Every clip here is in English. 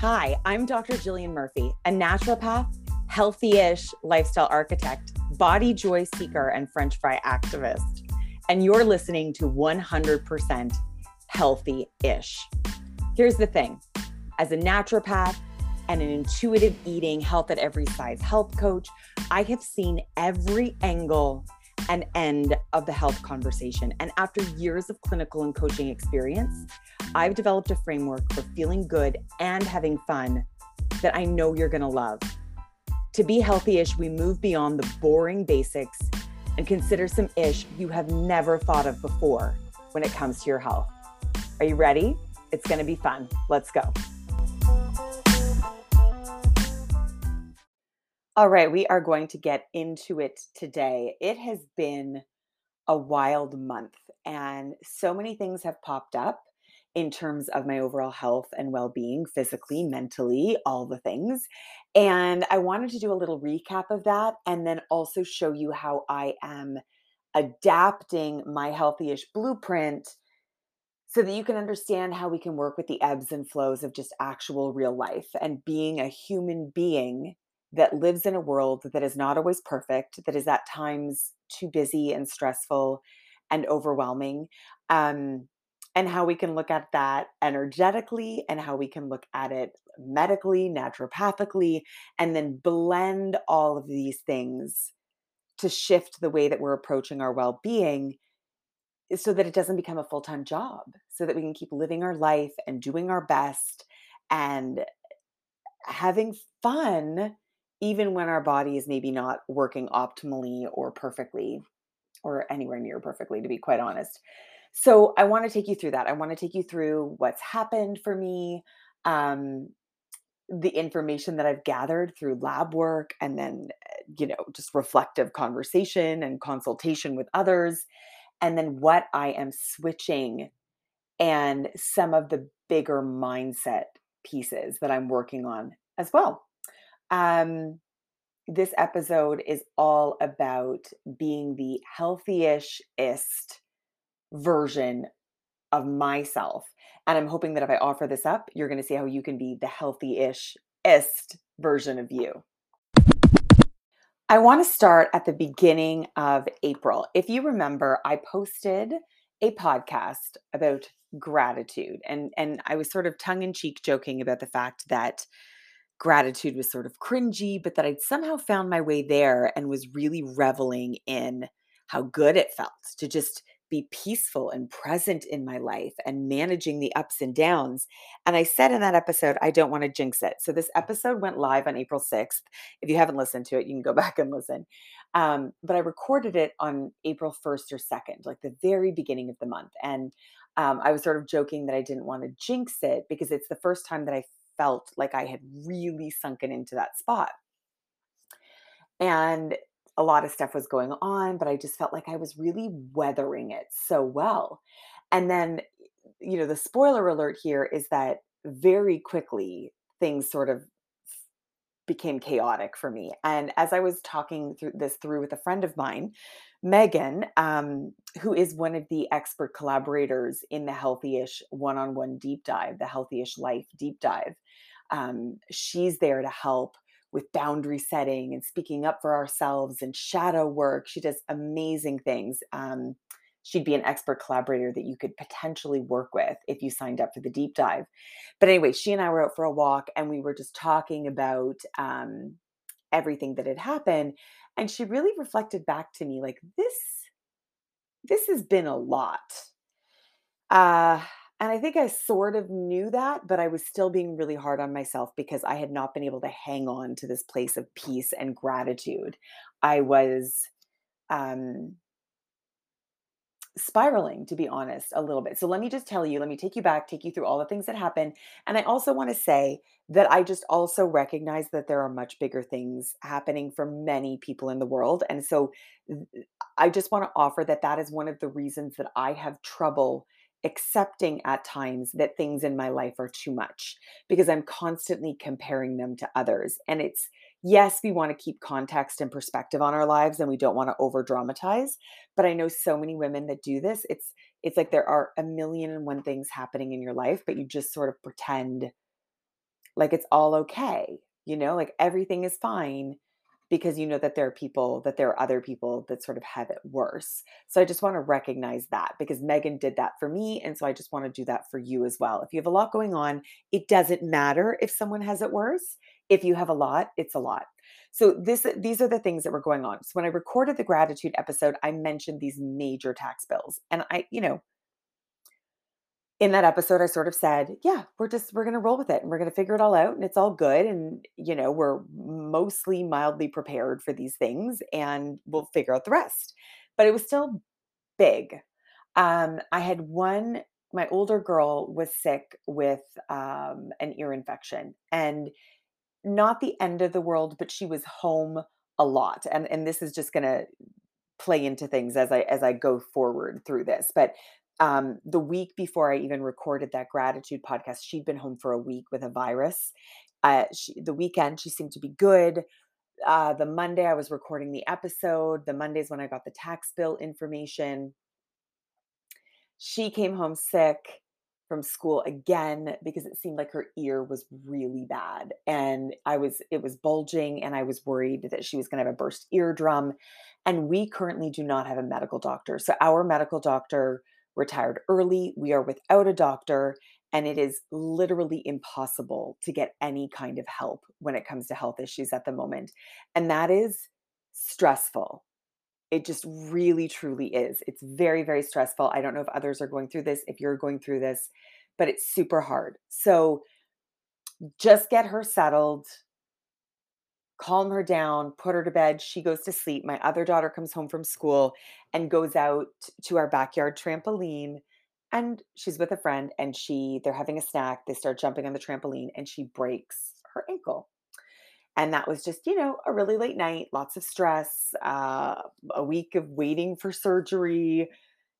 Hi, I'm Dr. Jillian Murphy, a naturopath, healthy ish lifestyle architect, body joy seeker, and French fry activist. And you're listening to 100% healthy ish. Here's the thing as a naturopath and an intuitive eating, health at every size health coach, I have seen every angle and end of the health conversation. And after years of clinical and coaching experience, I've developed a framework for feeling good and having fun that I know you're going to love. To be healthy ish, we move beyond the boring basics and consider some ish you have never thought of before when it comes to your health. Are you ready? It's going to be fun. Let's go. All right, we are going to get into it today. It has been a wild month, and so many things have popped up in terms of my overall health and well being, physically, mentally, all the things. And I wanted to do a little recap of that and then also show you how I am adapting my healthy-ish blueprint so that you can understand how we can work with the ebbs and flows of just actual real life and being a human being that lives in a world that is not always perfect, that is at times too busy and stressful and overwhelming. Um, and how we can look at that energetically and how we can look at it medically, naturopathically, and then blend all of these things to shift the way that we're approaching our well being eh, so that it doesn't become a full time job, so that we can keep living our life and doing our best and having fun, even when our body is maybe not working optimally or perfectly or anywhere near perfectly, to be quite honest. So I want to take you through that. I want to take you through what's happened for me, um, the information that I've gathered through lab work, and then, you know, just reflective conversation and consultation with others, and then what I am switching and some of the bigger mindset pieces that I'm working on as well. Um, this episode is all about being the healthy-ish-ist version of myself. And I'm hoping that if I offer this up, you're going to see how you can be the healthy ish ist version of you. I want to start at the beginning of April. If you remember, I posted a podcast about gratitude and and I was sort of tongue in cheek joking about the fact that gratitude was sort of cringy, but that I'd somehow found my way there and was really reveling in how good it felt to just be peaceful and present in my life and managing the ups and downs. And I said in that episode, I don't want to jinx it. So this episode went live on April 6th. If you haven't listened to it, you can go back and listen. Um, but I recorded it on April 1st or 2nd, like the very beginning of the month. And um, I was sort of joking that I didn't want to jinx it because it's the first time that I felt like I had really sunken into that spot. And a lot of stuff was going on, but I just felt like I was really weathering it so well. And then, you know, the spoiler alert here is that very quickly things sort of became chaotic for me. And as I was talking through this through with a friend of mine, Megan, um, who is one of the expert collaborators in the Healthyish one-on-one deep dive, the Healthyish Life deep dive, um, she's there to help with boundary setting and speaking up for ourselves and shadow work. She does amazing things. Um, she'd be an expert collaborator that you could potentially work with if you signed up for the deep dive. But anyway, she and I were out for a walk and we were just talking about um, everything that had happened. And she really reflected back to me like, this, this has been a lot. Uh, and I think I sort of knew that, but I was still being really hard on myself because I had not been able to hang on to this place of peace and gratitude. I was um, spiraling, to be honest, a little bit. So let me just tell you, let me take you back, take you through all the things that happened. And I also want to say that I just also recognize that there are much bigger things happening for many people in the world. And so I just want to offer that that is one of the reasons that I have trouble accepting at times that things in my life are too much because I'm constantly comparing them to others. And it's, yes, we want to keep context and perspective on our lives and we don't want to over dramatize. But I know so many women that do this. It's, it's like there are a million and one things happening in your life, but you just sort of pretend like it's all okay, you know, like everything is fine because you know that there are people that there are other people that sort of have it worse. So I just want to recognize that because Megan did that for me and so I just want to do that for you as well. If you have a lot going on, it doesn't matter if someone has it worse. If you have a lot, it's a lot. So this these are the things that were going on. So when I recorded the gratitude episode, I mentioned these major tax bills. And I, you know, in that episode, I sort of said, yeah, we're just, we're going to roll with it and we're going to figure it all out and it's all good. And, you know, we're mostly mildly prepared for these things and we'll figure out the rest. But it was still big. Um, I had one, my older girl was sick with um, an ear infection and not the end of the world, but she was home a lot. And, and this is just going to play into things as I as I go forward through this. But um, the week before I even recorded that gratitude podcast, she'd been home for a week with a virus. Uh, she, the weekend, she seemed to be good. Uh, the Monday, I was recording the episode. The Mondays when I got the tax bill information. She came home sick from school again because it seemed like her ear was really bad and i was it was bulging and i was worried that she was going to have a burst eardrum and we currently do not have a medical doctor so our medical doctor retired early, we are without a doctor, and it is literally impossible to get any kind of help when it comes to health issues at the moment. And that is stressful. It just really, truly is. It's very, very stressful. I don't know if others are going through this, if you're going through this, but it's super hard. So just get her settled calm her down, put her to bed. She goes to sleep. My other daughter comes home from school and goes out to our backyard trampoline and she's with a friend and she they're having a snack. They start jumping on the trampoline and she breaks her ankle. And that was just, you know, a really late night, lots of stress, uh, a week of waiting for surgery,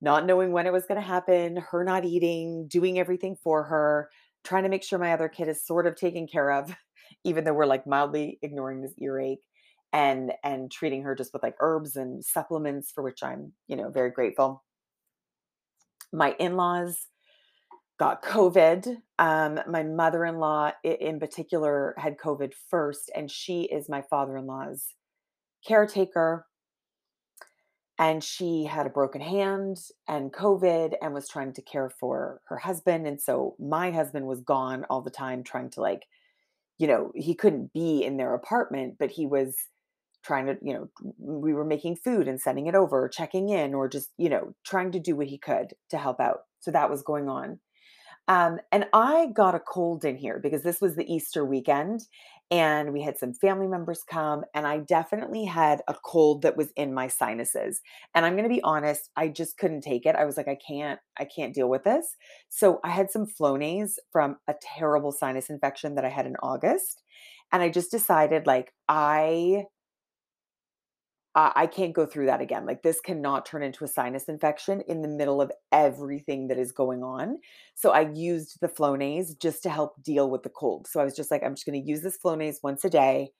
not knowing when it was going to happen, her not eating, doing everything for her, trying to make sure my other kid is sort of taken care of even though we're like mildly ignoring this earache and and treating her just with like herbs and supplements for which I'm, you know, very grateful. My in-laws got COVID. Um, my mother-in-law in particular had COVID first, and she is my father-in-law's caretaker. And she had a broken hand and COVID and was trying to care for her husband. And so my husband was gone all the time trying to like you know, he couldn't be in their apartment, but he was trying to, you know, we were making food and sending it over, checking in, or just, you know, trying to do what he could to help out. So that was going on. Um, and I got a cold in here because this was the Easter weekend and we had some family members come and I definitely had a cold that was in my sinuses. And I'm going to be honest, I just couldn't take it. I was like I can't I can't deal with this. So I had some Flonase from a terrible sinus infection that I had in August and I just decided like I I can't go through that again. Like this cannot turn into a sinus infection in the middle of everything that is going on. So I used the Flonase just to help deal with the cold. So I was just like, I'm just going to use this Flonase once a day.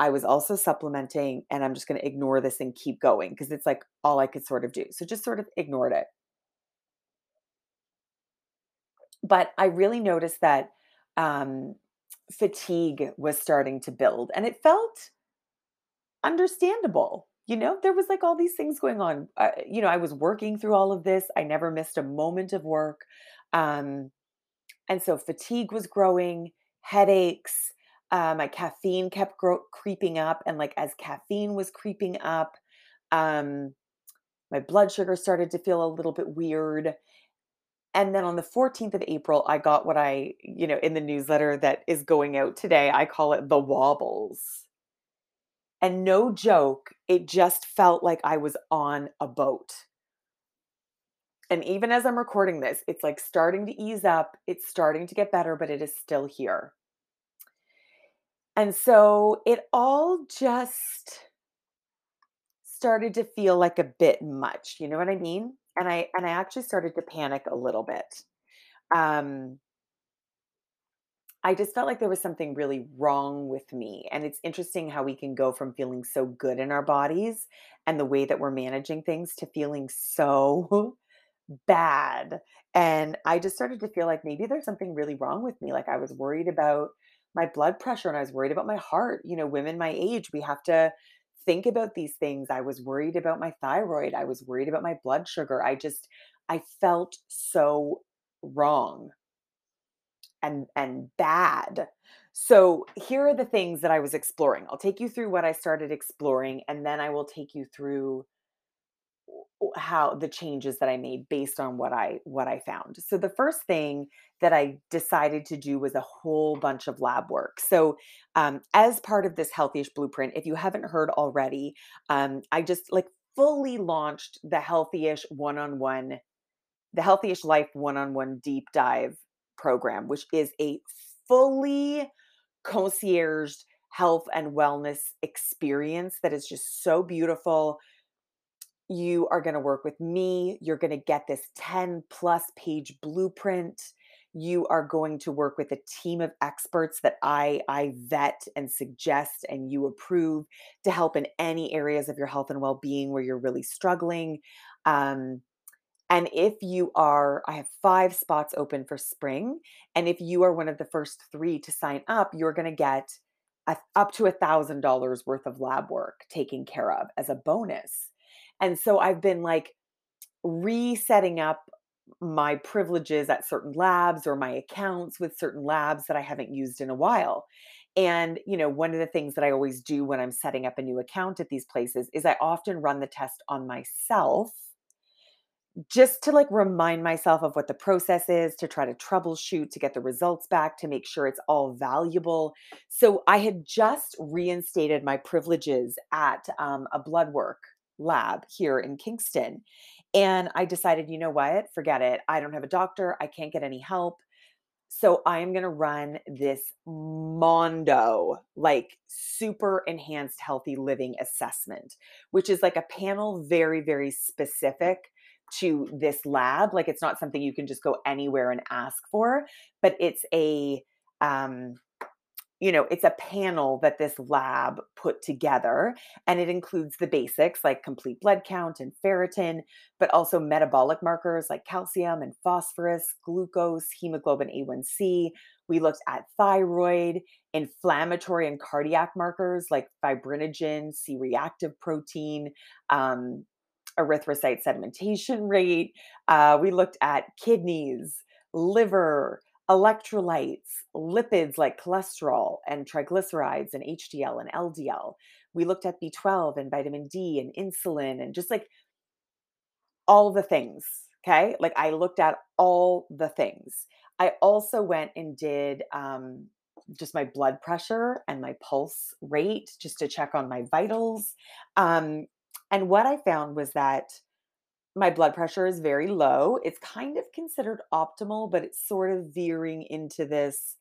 I was also supplementing and I'm just going to ignore this and keep going because it's like all I could sort of do. So just sort of ignored it. But I really noticed that um, fatigue was starting to build and it felt understandable you know, there was like all these things going on. You know, I was working through all of this. I never missed a moment of work. Um, and so fatigue was growing, headaches, uh, my caffeine kept creeping up. And like as caffeine was creeping up, um, my blood sugar started to feel a little bit weird. And then on the 14th of April, I got what I, you know, in the newsletter that is going out today, I call it the wobbles and no joke, it just felt like I was on a boat. And even as I'm recording this, it's like starting to ease up. It's starting to get better, but it is still here. And so it all just started to feel like a bit much. You know what I mean? And I and I actually started to panic a little bit. Um I just felt like there was something really wrong with me. And it's interesting how we can go from feeling so good in our bodies and the way that we're managing things to feeling so bad. And I just started to feel like maybe there's something really wrong with me. Like I was worried about my blood pressure and I was worried about my heart. You know, women my age, we have to think about these things. I was worried about my thyroid. I was worried about my blood sugar. I just I felt so wrong and and bad. So here are the things that I was exploring. I'll take you through what I started exploring and then I will take you through how the changes that I made based on what I what I found. So the first thing that I decided to do was a whole bunch of lab work. So um, as part of this Healthyish blueprint, if you haven't heard already, um, I just like fully launched the Healthyish one-on-one, the Healthyish Life one-on-one deep dive program, which is a fully concierge health and wellness experience that is just so beautiful you are going to work with me. You're going to get this 10 plus page blueprint. You are going to work with a team of experts that I, I vet and suggest and you approve to help in any areas of your health and well being where you're really struggling. Um, and if you are, I have five spots open for spring. And if you are one of the first three to sign up, you're going to get a, up to a thousand dollars worth of lab work taken care of as a bonus. And so I've been like resetting up my privileges at certain labs or my accounts with certain labs that I haven't used in a while. And, you know, one of the things that I always do when I'm setting up a new account at these places is I often run the test on myself just to like remind myself of what the process is, to try to troubleshoot, to get the results back, to make sure it's all valuable. So I had just reinstated my privileges at um, a blood work lab here in Kingston. And I decided, you know what? Forget it. I don't have a doctor. I can't get any help. So I'm going to run this Mondo, like super enhanced healthy living assessment, which is like a panel very, very specific to this lab. Like it's not something you can just go anywhere and ask for, but it's a, um, you know, it's a panel that this lab put together, and it includes the basics like complete blood count and ferritin, but also metabolic markers like calcium and phosphorus, glucose, hemoglobin A1C. We looked at thyroid, inflammatory and cardiac markers like fibrinogen, C reactive protein, um, erythrocyte sedimentation rate. Uh, we looked at kidneys, liver, electrolytes, lipids like cholesterol and triglycerides and HDL and LDL. We looked at B12 and vitamin D and insulin and just like all the things. Okay. Like I looked at all the things. I also went and did um, just my blood pressure and my pulse rate just to check on my vitals. Um, and what I found was that my blood pressure is very low. It's kind of considered optimal, but it's sort of veering into this,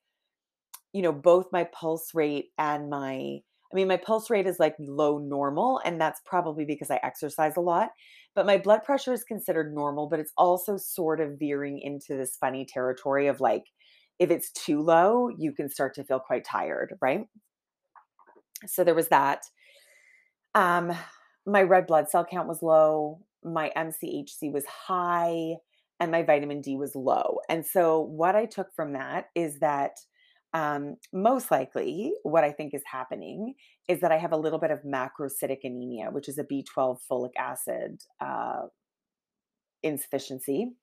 you know, both my pulse rate and my, I mean, my pulse rate is like low normal, and that's probably because I exercise a lot. But my blood pressure is considered normal, but it's also sort of veering into this funny territory of like, if it's too low, you can start to feel quite tired, right? So there was that. Um, my red blood cell count was low my MCHC was high and my vitamin D was low. And so, what I took from that is that um, most likely, what I think is happening is that I have a little bit of macrocytic anemia, which is a B12 folic acid uh, insufficiency.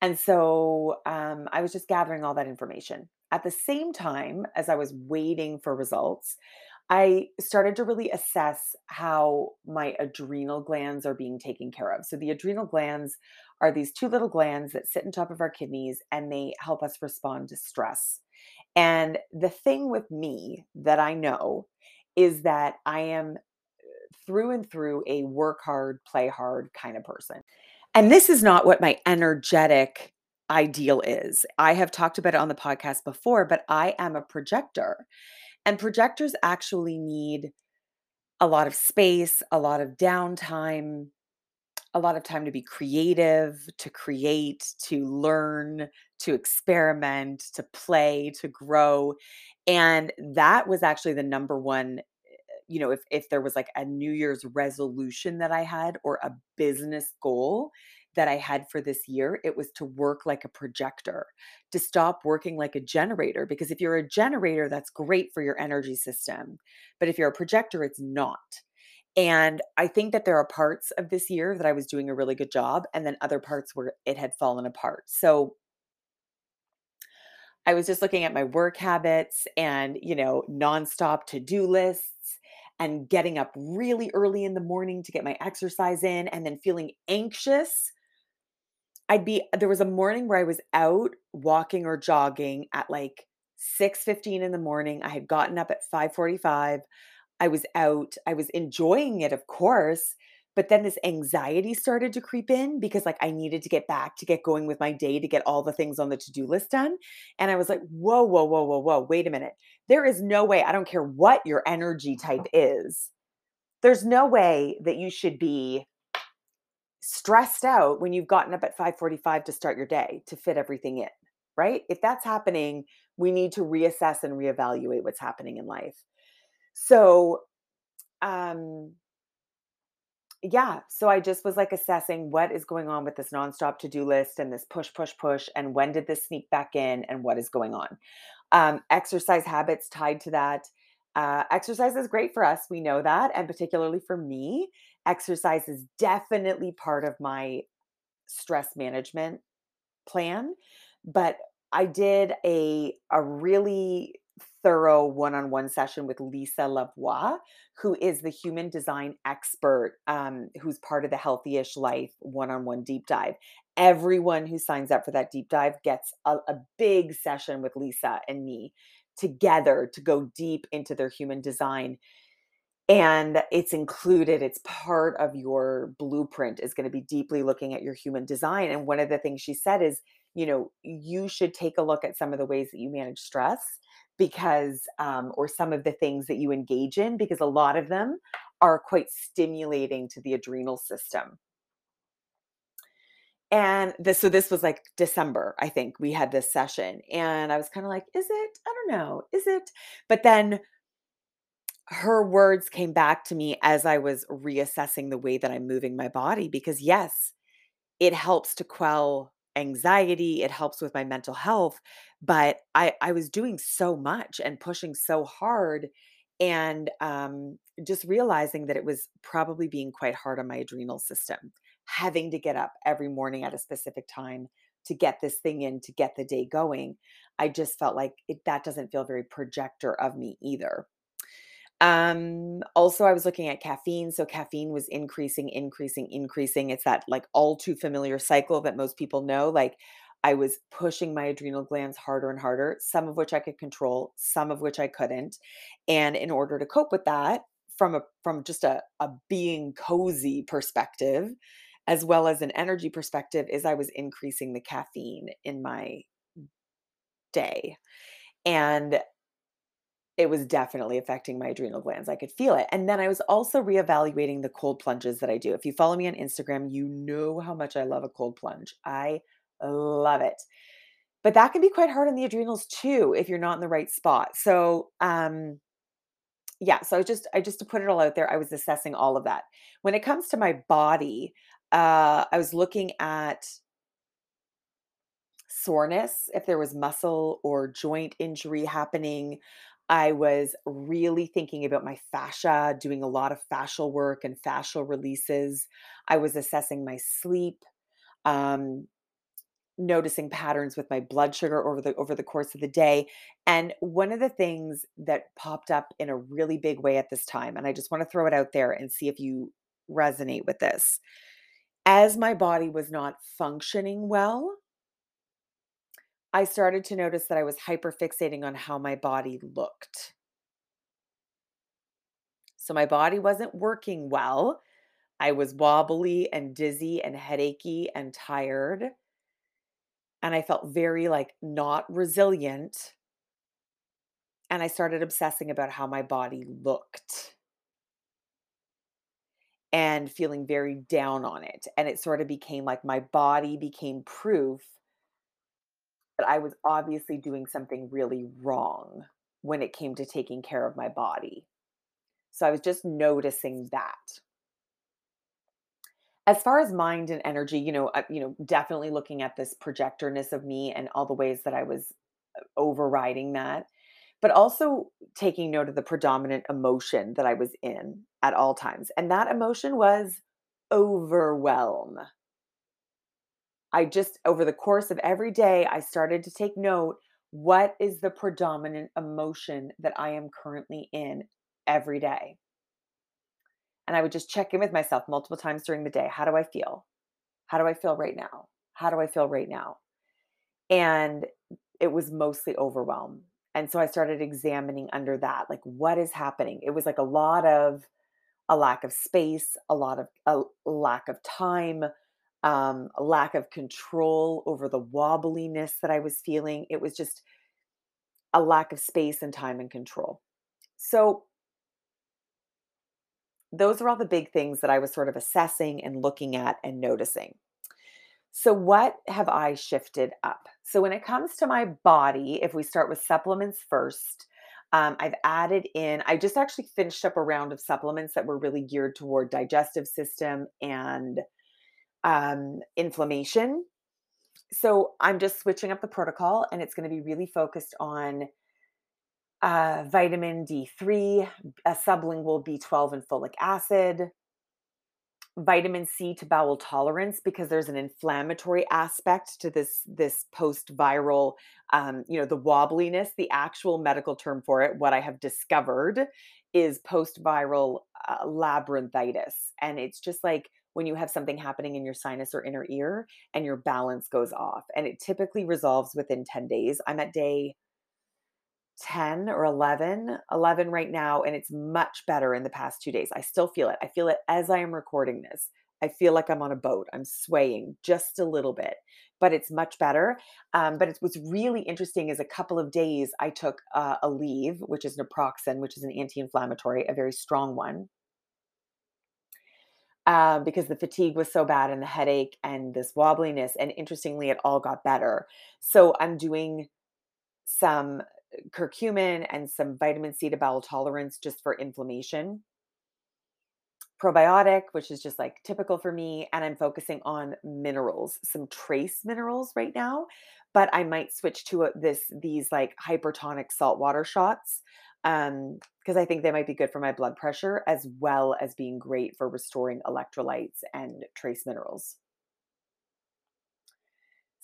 And so um, I was just gathering all that information. At the same time as I was waiting for results, I started to really assess how my adrenal glands are being taken care of. So, the adrenal glands are these two little glands that sit on top of our kidneys and they help us respond to stress. And the thing with me that I know is that I am uh, through and through a work hard, play hard kind of person. And this is not what my energetic ideal is. I have talked about it on the podcast before, but I am a projector. And projectors actually need a lot of space, a lot of downtime, a lot of time to be creative, to create, to learn, to experiment, to play, to grow. And that was actually the number one you know if if there was like a new year's resolution that i had or a business goal that I had for this year, it was to work like a projector, to stop working like a generator. Because if you're a generator, that's great for your energy system. But if you're a projector, it's not. And I think that there are parts of this year that I was doing a really good job, and then other parts where it had fallen apart. So I was just looking at my work habits and, you know, nonstop to do lists and getting up really early in the morning to get my exercise in and then feeling anxious. I'd be there was a morning where I was out walking or jogging at like 6:15 in the morning. I had gotten up at 5:45. I was out. I was enjoying it, of course, but then this anxiety started to creep in because like I needed to get back to get going with my day to get all the things on the to-do list done. And I was like, whoa, whoa, whoa, whoa, whoa, wait a minute. There is no way, I don't care what your energy type is, there's no way that you should be stressed out when you've gotten up at 5:45 to start your day to fit everything in, right? If that's happening, we need to reassess and reevaluate what's happening in life. So, um yeah, so I just was like assessing what is going on with this nonstop to-do list and this push, push, push, and when did this sneak back in and what is going on. Um, exercise habits tied to that. Uh, exercise is great for us. We know that. And particularly for me, exercise is definitely part of my stress management plan. But I did a, a really thorough one-on-one session with Lisa Lavoie, who is the human design expert, um, who's part of the Healthy-ish Life one-on-one deep dive. Everyone who signs up for that deep dive gets a, a big session with Lisa and me together to go deep into their human design and it's included it's part of your blueprint is going to be deeply looking at your human design and one of the things she said is you know you should take a look at some of the ways that you manage stress because um, or some of the things that you engage in because a lot of them are quite stimulating to the adrenal system. And this so this was like december i think we had this session and i was kind of like is it? I don't know. Is it? But then her words came back to me as i was reassessing the way that i'm moving my body because yes it helps to quell anxiety, it helps with my mental health, but I I was doing so much and pushing so hard and um just realizing that it was probably being quite hard on my adrenal system, having to get up every morning at a specific time to get this thing in to get the day going. I just felt like it, that doesn't feel very projector of me either. Um, also, I was looking at caffeine. So, caffeine was increasing, increasing, increasing. It's that like all too familiar cycle that most people know. Like, I was pushing my adrenal glands harder and harder, some of which I could control, some of which I couldn't. And in order to cope with that, from a from just a, a being cozy perspective, as well as an energy perspective, is I was increasing the caffeine in my day. And it was definitely affecting my adrenal glands. I could feel it. And then I was also reevaluating the cold plunges that I do. If you follow me on Instagram, you know how much I love a cold plunge. I love it. But that can be quite hard on the adrenals too if you're not in the right spot. So, um yeah, so I just I just to put it all out there, I was assessing all of that. When it comes to my body, uh I was looking at soreness, if there was muscle or joint injury happening. I was really thinking about my fascia, doing a lot of fascial work and fascial releases. I was assessing my sleep, um, noticing patterns with my blood sugar over the over the course of the day. And one of the things that popped up in a really big way at this time, and I just want to throw it out there and see if you resonate with this. As my body was not functioning well, I started to notice that I was hyperfixating on how my body looked. So my body wasn't working well. I was wobbly and dizzy and headachy and tired. And I felt very like not resilient. And I started obsessing about how my body looked and feeling very down on it. And it sort of became like my body became proof I was obviously doing something really wrong when it came to taking care of my body. So I was just noticing that. As far as mind and energy, you know, you know, definitely looking at this projectorness of me and all the ways that I was uh, overriding that, but also taking note of the predominant emotion that I was in at all times. And that emotion was overwhelm. I just, over the course of every day, I started to take note what is the predominant emotion that I am currently in every day? And I would just check in with myself multiple times during the day. How do I feel? How do I feel right now? How do I feel right now? And it was mostly overwhelm. And so I started examining under that, like what is happening? It was like a lot of a lack of space, a lot of a lack of time, um, a lack of control over the wobbliness that I was feeling. It was just a lack of space and time and control. So, those are all the big things that I was sort of assessing and looking at and noticing. So, what have I shifted up? So, when it comes to my body, if we start with supplements first, um, I've added in, I just actually finished up a round of supplements that were really geared toward digestive system and um, inflammation. So I'm just switching up the protocol and it's going to be really focused on uh, vitamin D3, a sublingual B12 and folic acid, vitamin C to bowel tolerance because there's an inflammatory aspect to this this post viral um, you know the wobbliness the actual medical term for it what I have discovered is post viral uh, labyrinthitis and it's just like when you have something happening in your sinus or inner ear and your balance goes off. And it typically resolves within 10 days. I'm at day 10 or 11, 11 right now, and it's much better in the past two days. I still feel it. I feel it as I am recording this. I feel like I'm on a boat. I'm swaying just a little bit, but it's much better. Um, but what's really interesting is a couple of days I took uh, leave, which is naproxen, which is an anti inflammatory, a very strong one um, because the fatigue was so bad and the headache and this wobbliness. And interestingly, it all got better. So I'm doing some uh, curcumin and some vitamin C to bowel tolerance just for inflammation. Probiotic, which is just like typical for me. And I'm focusing on minerals, some trace minerals right now, but I might switch to a, this these like hypertonic saltwater shots um because I think they might be good for my blood pressure as well as being great for restoring electrolytes and trace minerals.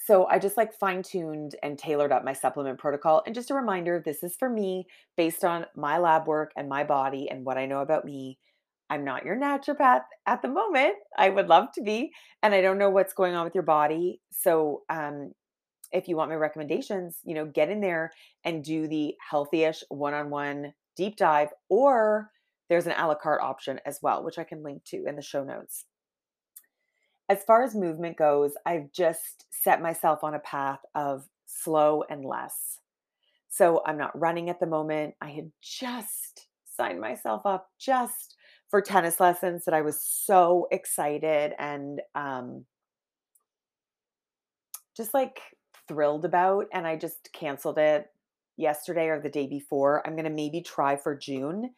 So I just like fine tuned and tailored up my supplement protocol. And just a reminder this is for me based on my lab work and my body and what I know about me. I'm not your naturopath at the moment. I would love to be. And I don't know what's going on with your body. So um, if you want my recommendations, you know, get in there and do the healthyish one-on-one deep dive, or there's an a la carte option as well, which I can link to in the show notes. As far as movement goes, I've just set myself on a path of slow and less. So I'm not running at the moment. I had just signed myself up just for tennis lessons that I was so excited and um, just like thrilled about and I just canceled it yesterday or the day before. I'm going to maybe try for June,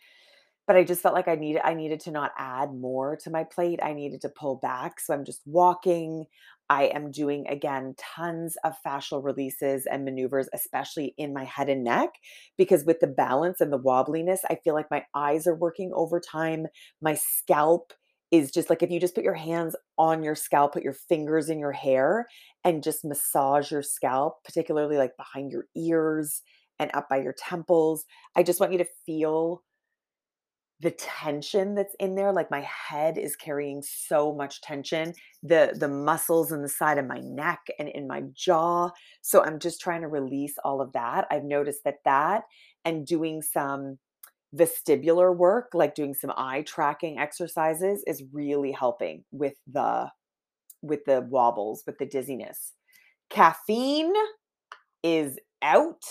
but I just felt like I needed I needed to not add more to my plate. I needed to pull back. So I'm just walking. I am doing again tons of fascial releases and maneuvers, especially in my head and neck, because with the balance and the wobbliness, I feel like my eyes are working overtime. My scalp is just like if you just put your hands on your scalp, put your fingers in your hair, and just massage your scalp, particularly like behind your ears and up by your temples. I just want you to feel the tension that's in there like my head is carrying so much tension the the muscles in the side of my neck and in my jaw so i'm just trying to release all of that i've noticed that that and doing some vestibular work like doing some eye tracking exercises is really helping with the with the wobbles with the dizziness caffeine is out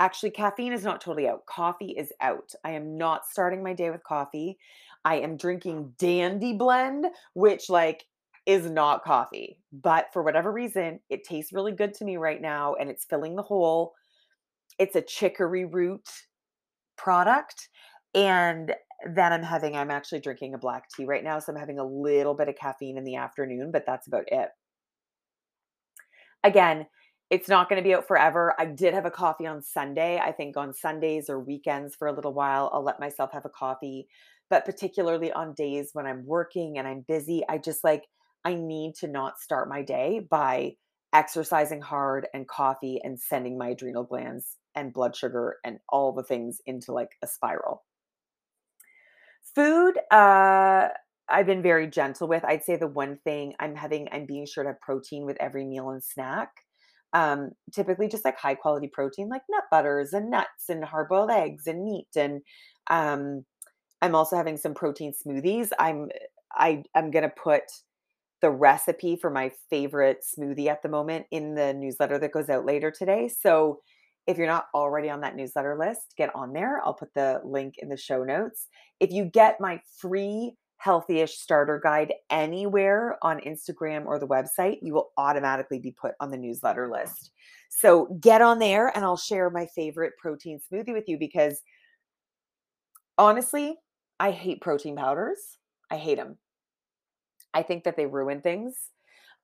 Actually, caffeine is not totally out. Coffee is out. I am not starting my day with coffee. I am drinking Dandy Blend, which like is not coffee, but for whatever reason, it tastes really good to me right now and it's filling the hole. It's a chicory root product and then I'm having, I'm actually drinking a black tea right now. So I'm having a little bit of caffeine in the afternoon, but that's about it. Again, it's not going to be out forever. I did have a coffee on Sunday. I think on Sundays or weekends for a little while, I'll let myself have a coffee. But particularly on days when I'm working and I'm busy, I just like, I need to not start my day by exercising hard and coffee and sending my adrenal glands and blood sugar and all the things into like a spiral. Food, uh, I've been very gentle with. I'd say the one thing I'm having, I'm being sure to have protein with every meal and snack. Um, typically just like high quality protein, like nut butters and nuts and hard boiled eggs and meat. And um, I'm also having some protein smoothies. I'm I I'm gonna put the recipe for my favorite smoothie at the moment in the newsletter that goes out later today. So if you're not already on that newsletter list, get on there. I'll put the link in the show notes. If you get my free healthyish starter guide anywhere on Instagram or the website, you will automatically be put on the newsletter list. So get on there and I'll share my favorite protein smoothie with you because honestly, I hate protein powders. I hate them. I think that they ruin things.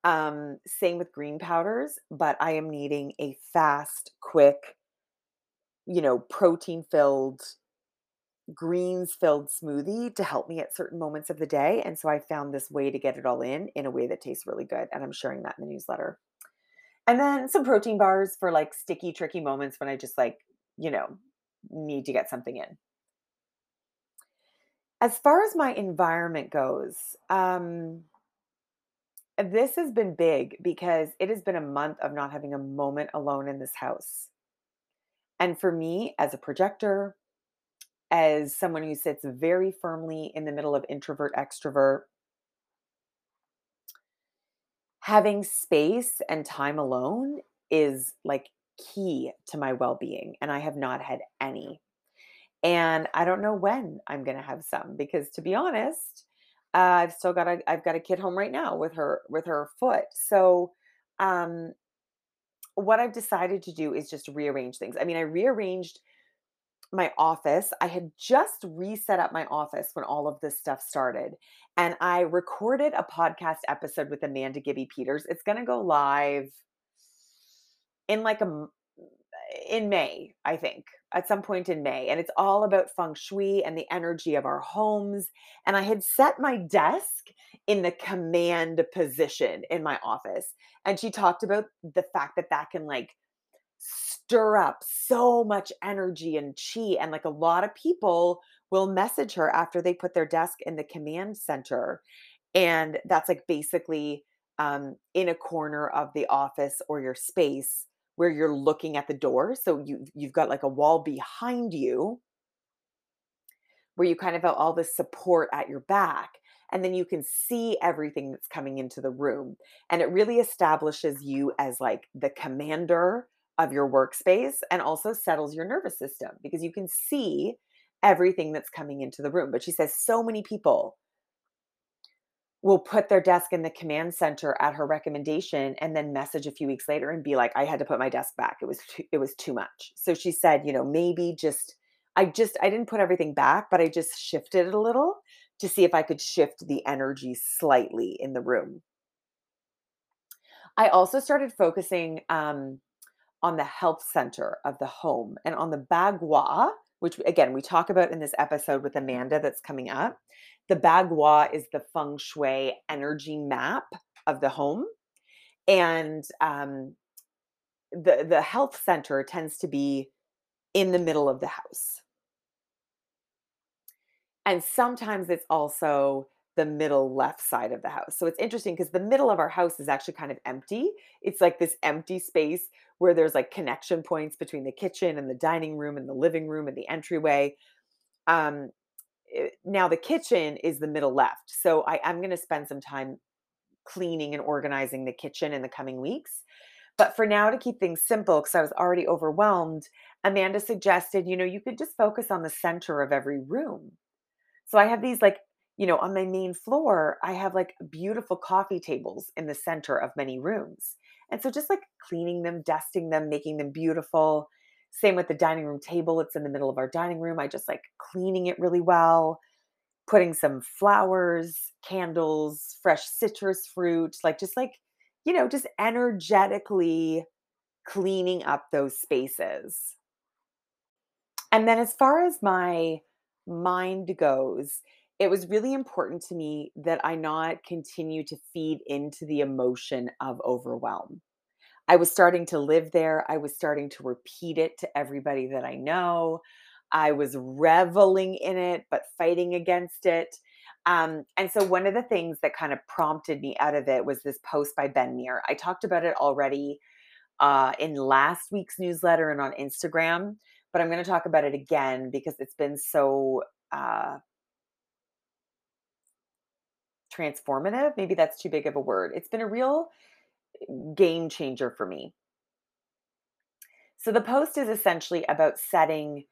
Um, same with green powders, but I am needing a fast, quick, you know, protein filled, greens filled smoothie to help me at certain moments of the day. And so I found this way to get it all in in a way that tastes really good. And I'm sharing that in the newsletter. And then some protein bars for like sticky, tricky moments when I just like, you know, need to get something in. As far as my environment goes, um, this has been big because it has been a month of not having a moment alone in this house. And for me, as a projector, as someone who sits very firmly in the middle of introvert extrovert, having space and time alone is like key to my well being. And I have not had any. And I don't know when I'm going to have some because to be honest, uh, I've still got a I've got a kid home right now with her with her foot. So um what I've decided to do is just rearrange things. I mean, I rearranged my office. I had just reset up my office when all of this stuff started. And I recorded a podcast episode with Amanda Gibby Peters. It's going to go live in like a in May, I think, at some point in May. And it's all about feng shui and the energy of our homes. And I had set my desk in the command position in my office. And she talked about the fact that that can like stir up so much energy and chi. And like a lot of people will message her after they put their desk in the command center. And that's like basically um, in a corner of the office or your space where you're looking at the door. So you you've got like a wall behind you where you kind of have all this support at your back and then you can see everything that's coming into the room and it really establishes you as like the commander of your workspace and also settles your nervous system because you can see everything that's coming into the room but she says so many people will put their desk in the command center at her recommendation and then message a few weeks later and be like i had to put my desk back. It was too, it was too much. So she said you know maybe just i just i didn't put everything back but i just shifted it a little to see if i could shift the energy slightly in the room. I also started focusing um, on the health center of the home and on the bagua which again we talk about in this episode with amanda that's coming up the bagua is the feng shui energy map of the home. And um, the, the health center tends to be in the middle of the house. And sometimes it's also the middle left side of the house. So it's interesting because the middle of our house is actually kind of empty. It's like this empty space where there's like connection points between the kitchen and the dining room and the living room and the entryway. Um, Eh, now the kitchen is the middle left. So I, I'm going to spend some time cleaning and organizing the kitchen in the coming weeks. But for now, to keep things simple, because I was already overwhelmed, Amanda suggested, you know, you could just focus on the center of every room. So I have these like, you know, on my main floor, I have like beautiful coffee tables in the center of many rooms. And so just like cleaning them, dusting them, making them beautiful, same with the dining room table. It's in the middle of our dining room. I just like cleaning it really well. putting some flowers, candles, fresh citrus fruit, like just like, you know, just energetically cleaning up those spaces. And then as far as my mind goes, it was really important to me that I not continue to feed into the emotion of overwhelm. I was starting to live there. I was starting to repeat it to everybody that I know. I was reveling in it, but fighting against it. Um, and so, one of the things that kind of prompted me out of it was this post by Ben Meir. I talked about it already uh, in last week's newsletter and on Instagram, but I'm going to talk about it again because it's been so uh, transformative. Maybe that's too big of a word. It's been a real game changer for me. So, the post is essentially about setting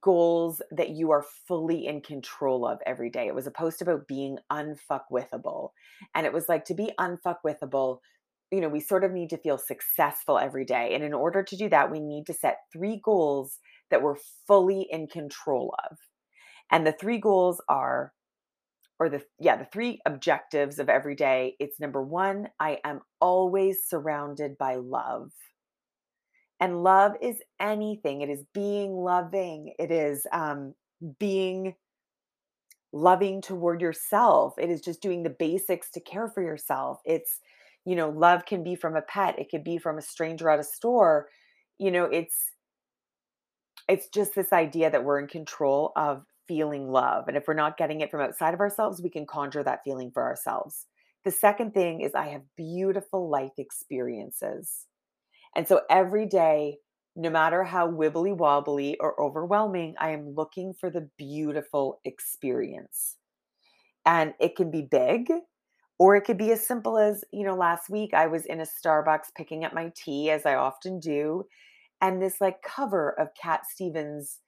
goals that you are fully in control of every day. It was a post about being unfuckwithable. And it was like to be unfuckwithable, you know, we sort of need to feel successful every day. And in order to do that, we need to set three goals that we're fully in control of. And the three goals are or the yeah, the three objectives of every day. It's number 1, I am always surrounded by love. And love is anything. It is being loving. It is um being loving toward yourself. It is just doing the basics to care for yourself. It's you know, love can be from a pet, it could be from a stranger at a store. You know, it's it's just this idea that we're in control of feeling love. And if we're not getting it from outside of ourselves, we can conjure that feeling for ourselves. The second thing is I have beautiful life experiences. And so every day, no matter how wibbly wobbly or overwhelming, I am looking for the beautiful experience. And it can be big, or it could be as simple as, you know, last week I was in a Starbucks picking up my tea, as I often do. And this like cover of Cat Stevens'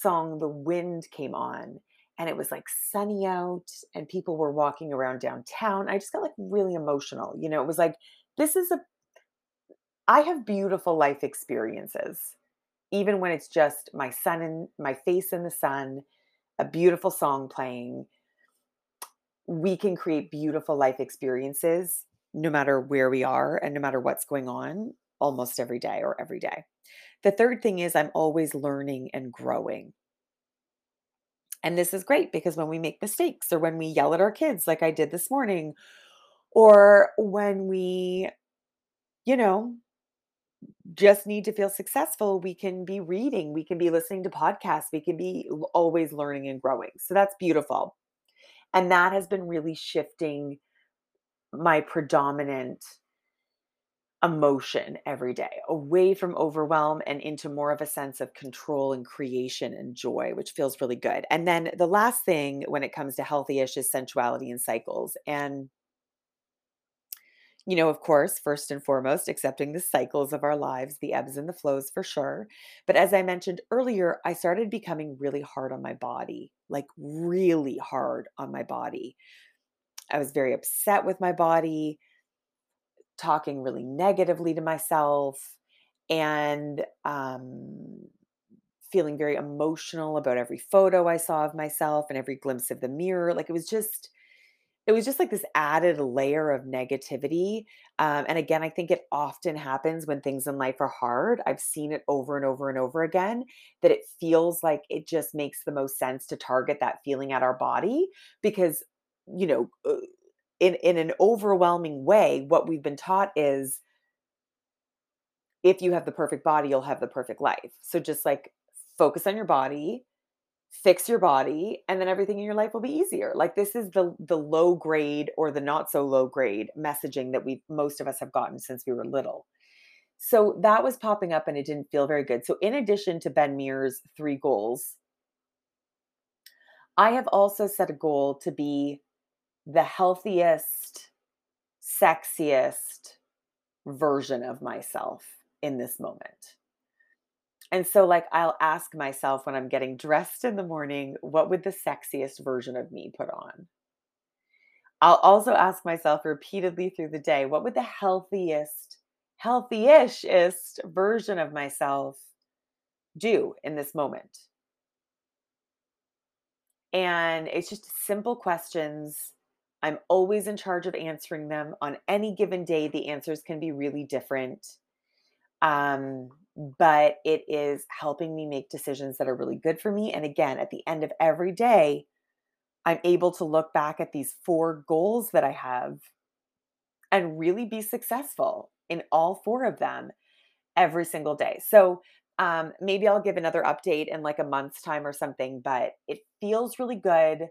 song The Wind came on. And it was like sunny out, and people were walking around downtown. I just got like really emotional. You know, it was like, this is a, I have beautiful life experiences, even when it's just my sun and my face in the sun, a beautiful song playing. We can create beautiful life experiences no matter where we are and no matter what's going on almost every day or every day. The third thing is I'm always learning and growing. And this is great because when we make mistakes or when we yell at our kids, like I did this morning, or when we, you know, just need to feel successful, we can be reading, we can be listening to podcasts, we can be always learning and growing. So that's beautiful. And that has been really shifting my predominant emotion every day, away from overwhelm and into more of a sense of control and creation and joy, which feels really good. And then the last thing when it comes to healthy ish is sensuality and cycles. And you know, of course, first and foremost, accepting the cycles of our lives, the ebbs and the flows for sure. But as I mentioned earlier, I started becoming really hard on my body, like really hard on my body. I was very upset with my body talking really negatively to myself and um, feeling very emotional about every photo I saw of myself and every glimpse of the mirror. Like it was just, it was just like this added layer of negativity. Um, and again, I think it often happens when things in life are hard. I've seen it over and over and over again that it feels like it just makes the most sense to target that feeling at our body because, you know, uh, in in an overwhelming way what we've been taught is if you have the perfect body you'll have the perfect life. So just like focus on your body fix your body and then everything in your life will be easier. Like this is the the low grade or the not so low grade messaging that we most of us have gotten since we were little. So that was popping up and it didn't feel very good. So in addition to ben meir's three goals i have also set a goal to be the healthiest, sexiest version of myself in this moment. And so, like, I'll ask myself when I'm getting dressed in the morning, what would the sexiest version of me put on? I'll also ask myself repeatedly through the day, what would the healthiest, healthy-ish version of myself do in this moment? And it's just simple questions. I'm always in charge of answering them. On any given day, the answers can be really different. Um, but it is helping me make decisions that are really good for me. And again, at the end of every day, I'm able to look back at these four goals that I have and really be successful in all four of them every single day. So, um, maybe I'll give another update in like a month's time or something, but it feels really good.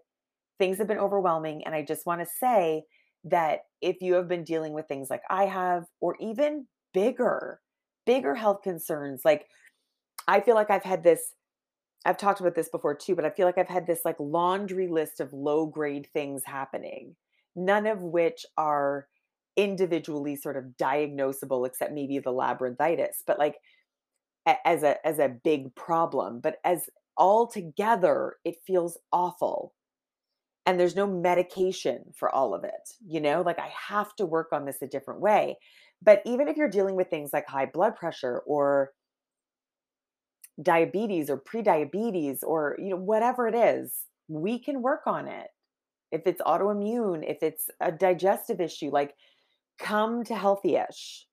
Things have been overwhelming. And I just want to say that if you have been dealing with things like I have, or even bigger, bigger health concerns, like I feel like I've had this, I've talked about this before too, but I feel like I've had this like laundry list of low grade things happening, none of which are individually sort of diagnosable except maybe the labyrinthitis but like as a as a big problem but as all together it feels awful and there's no medication for all of it you know like i have to work on this a different way but even if you're dealing with things like high blood pressure or diabetes or pre-diabetes or you know whatever it is we can work on it if it's autoimmune if it's a digestive issue like come to Healthyish.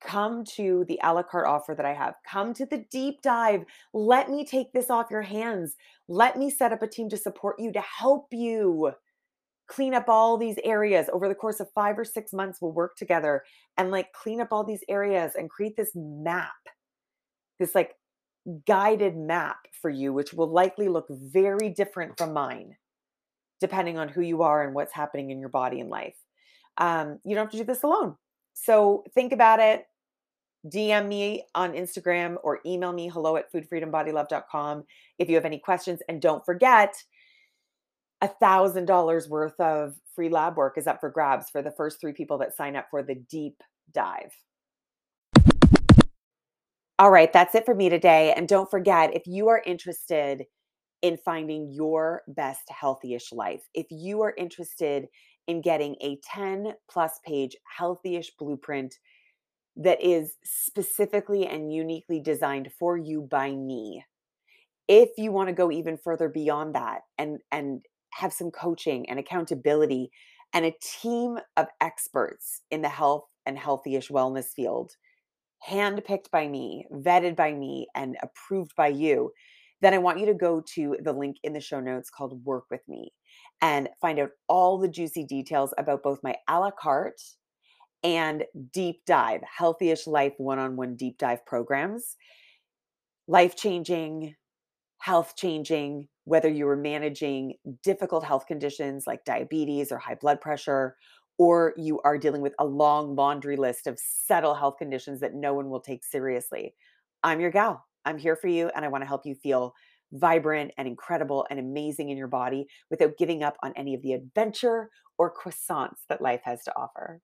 Come to the a la carte offer that I have. Come to the deep dive. Let me take this off your hands. Let me set up a team to support you, to help you clean up all these areas over the course of five or six months. We'll work together and like clean up all these areas and create this map, this like guided map for you, which will likely look very different from mine, depending on who you are and what's happening in your body and life um, you don't have to do this alone. So think about it. DM me on Instagram or email me hello at foodfreedombodylove.com if you have any questions. And don't forget, a thousand dollars worth of free lab work is up for grabs for the first three people that sign up for the deep dive. All right, that's it for me today. And don't forget, if you are interested in finding your best healthyish life, if you are interested in getting a 10 plus page healthyish blueprint that is specifically and uniquely designed for you by me. If you want to go even further beyond that and and have some coaching and accountability and a team of experts in the health and healthyish wellness field, handpicked by me, vetted by me, and approved by you, then I want you to go to the link in the show notes called Work With Me and find out all the juicy details about both my a la carte and deep dive, healthyish life one on one deep dive programs. Life changing, health changing, whether you are managing difficult health conditions like diabetes or high blood pressure, or you are dealing with a long laundry list of subtle health conditions that no one will take seriously. I'm your gal. I'm here for you and I want to help you feel vibrant and incredible and amazing in your body without giving up on any of the adventure or croissants that life has to offer.